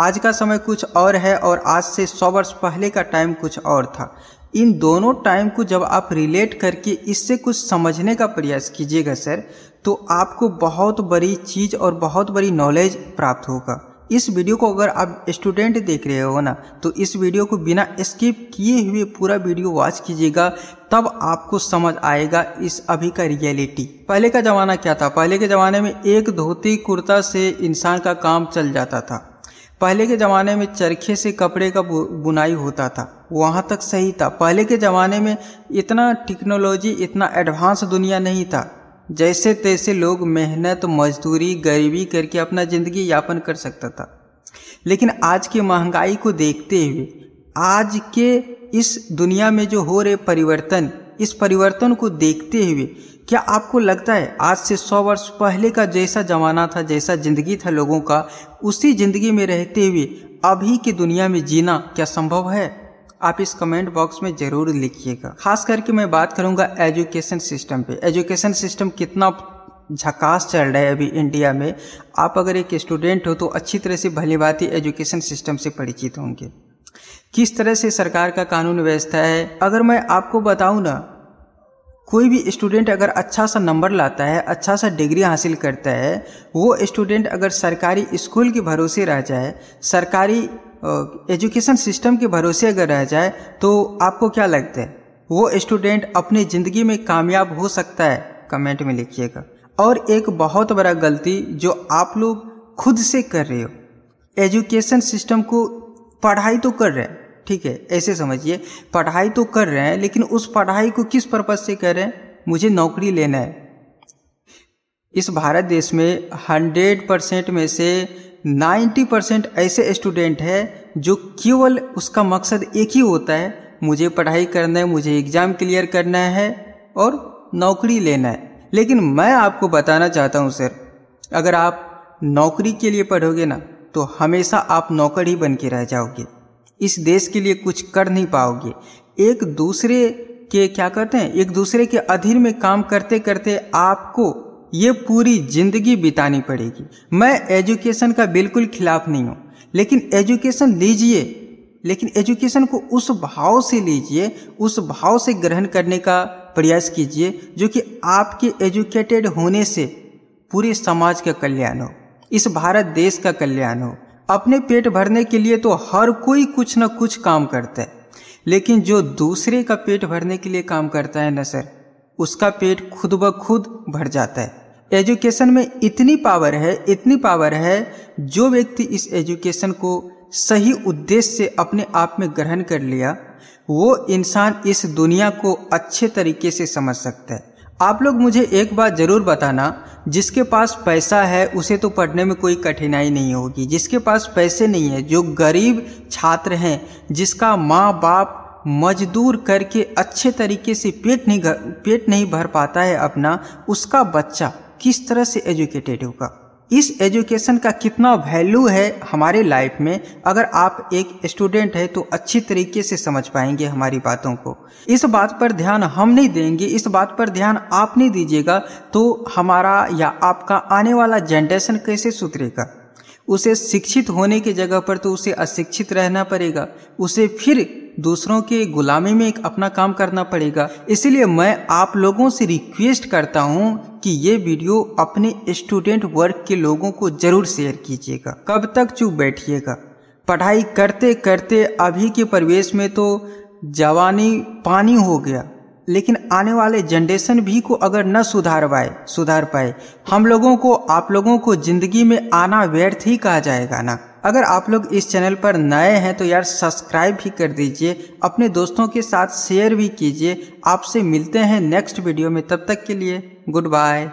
आज का समय कुछ और है और आज से सौ वर्ष पहले का टाइम कुछ और था। इन दोनों टाइम को जब आप रिलेट करके इससे कुछ समझने का प्रयास कीजिएगा सर तो आपको बहुत बड़ी चीज़ और बहुत बड़ी नॉलेज प्राप्त होगा। इस वीडियो को अगर आप स्टूडेंट देख रहे हो ना तो इस वीडियो को बिना स्किप किए हुए पूरा वीडियो वॉच कीजिएगा, तब आपको समझ आएगा इस अभी का रियलिटी पहले का ज़माना क्या था? पहले के ज़माने में एक धोती कुर्ता से इंसान का काम चल जाता था। पहले के ज़माने में चरखे से कपड़े का बुनाई होता था, वहाँ तक सही था। पहले के ज़माने में इतना टेक्नोलॉजी, इतना एडवांस दुनिया नहीं था। जैसे तैसे लोग मेहनत, मजदूरी, गरीबी करके अपना ज़िंदगी यापन कर सकता था। लेकिन आज की महँगाई को देखते हुए, आज के इस दुनिया में जो हो रहे परिवर्तन इस परिवर्तन को देखते हुए, क्या आपको लगता है आज से सौ वर्ष पहले का जैसा ज़माना था, जैसा ज़िंदगी था लोगों का, उसी ज़िंदगी में रहते हुए अभी की दुनिया में जीना क्या संभव है? आप इस कमेंट बॉक्स में ज़रूर लिखिएगा। खास करके मैं बात करूँगा एजुकेशन सिस्टम पे। एजुकेशन सिस्टम कितना झकास चल रहा है अभी इंडिया में। आप अगर एक स्टूडेंट हो तो अच्छी तरह से भली बात एजुकेशन सिस्टम से परिचित होंगे। किस तरह से सरकार का कानून व्यवस्था है? अगर मैं आपको बताऊँ ना, कोई भी स्टूडेंट अगर अच्छा सा नंबर लाता है अच्छा सा डिग्री हासिल करता है, वो स्टूडेंट अगर सरकारी स्कूल के भरोसे रह जाए, सरकारी एजुकेशन सिस्टम के भरोसे अगर रह जाए तो आपको क्या लगता है? वो स्टूडेंट अपनी ज़िंदगी में कामयाब हो सकता है? कमेंट में लिखिएगा। और एक बहुत बड़ा गलती जो आप लोग खुद से कर रहे हो एजुकेशन सिस्टम को पढ़ाई तो कर रहे हैं, ठीक है, ऐसे समझिए, पढ़ाई तो कर रहे हैं, लेकिन उस पढ़ाई को किस पर्पज से कर रहे हैं? मुझे नौकरी लेना है। इस भारत देश में हंड्रेड परसेंट में से नाइन्टी परसेंट ऐसे स्टूडेंट है जो केवल उसका मकसद एक ही होता है, मुझे पढ़ाई करना है, मुझे एग्ज़ाम क्लियर करना है और नौकरी लेना है। लेकिन मैं आपको बताना चाहता हूँ, सर, अगर आप नौकरी के लिए पढ़ोगे ना तो हमेशा आप नौकर ही बन के रह जाओगे। इस देश के लिए कुछ कर नहीं पाओगे। एक दूसरे के, क्या करते हैं, एक दूसरे के अधीन में काम करते करते आपको ये पूरी ज़िंदगी बितानी पड़ेगी। मैं एजुकेशन का बिल्कुल खिलाफ नहीं हूँ, लेकिन एजुकेशन लीजिए, लेकिन एजुकेशन को उस भाव से लीजिए, उस भाव से ग्रहण करने का प्रयास कीजिए, जो कि आपके एजुकेटेड होने से पूरे समाज का कल्याण हो। इस भारत देश का कल्याण हो। अपने पेट भरने के लिए तो हर कोई कुछ न कुछ काम करता है। लेकिन जो दूसरे का पेट भरने के लिए काम करता है न सर, उसका पेट खुद ब खुद भर जाता है। एजुकेशन में इतनी पावर है, इतनी पावर है, जो व्यक्ति इस एजुकेशन को सही उद्देश्य से अपने आप में ग्रहण कर लिया, वो इंसान इस दुनिया को अच्छे तरीके से समझ सकता है। आप लोग मुझे एक बात ज़रूर बताना, जिसके पास पैसा है, उसे तो पढ़ने में कोई कठिनाई नहीं होगी। जिसके पास पैसे नहीं है, जो गरीब छात्र हैं, जिसका माँ बाप मजदूर करके अच्छे तरीके से पेट नहीं पेट नहीं भर पाता है अपना, उसका बच्चा किस तरह से एजुकेटेड होगा? इस एजुकेशन का कितना वैल्यू है हमारे लाइफ में? अगर आप एक स्टूडेंट है तो अच्छी तरीके से समझ पाएँगे हमारी बातों को। इस बात पर ध्यान हम नहीं देंगे। इस बात पर ध्यान आप नहीं दीजिएगा तो हमारा या आपका आने वाला जनरेशन कैसे सुधरेगा? उसे शिक्षित होने की जगह पर तो उसे अशिक्षित रहना पड़ेगा। उसे फिर दूसरों के गुलामी में अपना काम करना पड़ेगा। इसलिए मैं आप लोगों से रिक्वेस्ट करता हूँ कि ये वीडियो अपने स्टूडेंट वर्ग के लोगों को ज़रूर शेयर कीजिएगा। कब तक चुप बैठिएगा। पढ़ाई करते करते अभी के परिवेश में तो जवानी पानी हो गया। लेकिन आने वाले जनरेशन भी को अगर न सुधार पाए सुधार पाए, हम लोगों को, आप लोगों को ज़िंदगी में आना व्यर्थ ही कहा जाएगा ना। अगर आप लोग इस चैनल पर नए हैं तो यार सब्सक्राइब भी कर दीजिए, अपने दोस्तों के साथ शेयर भी कीजिए। आपसे मिलते हैं नेक्स्ट वीडियो में, तब तक के लिए, गुड बाय।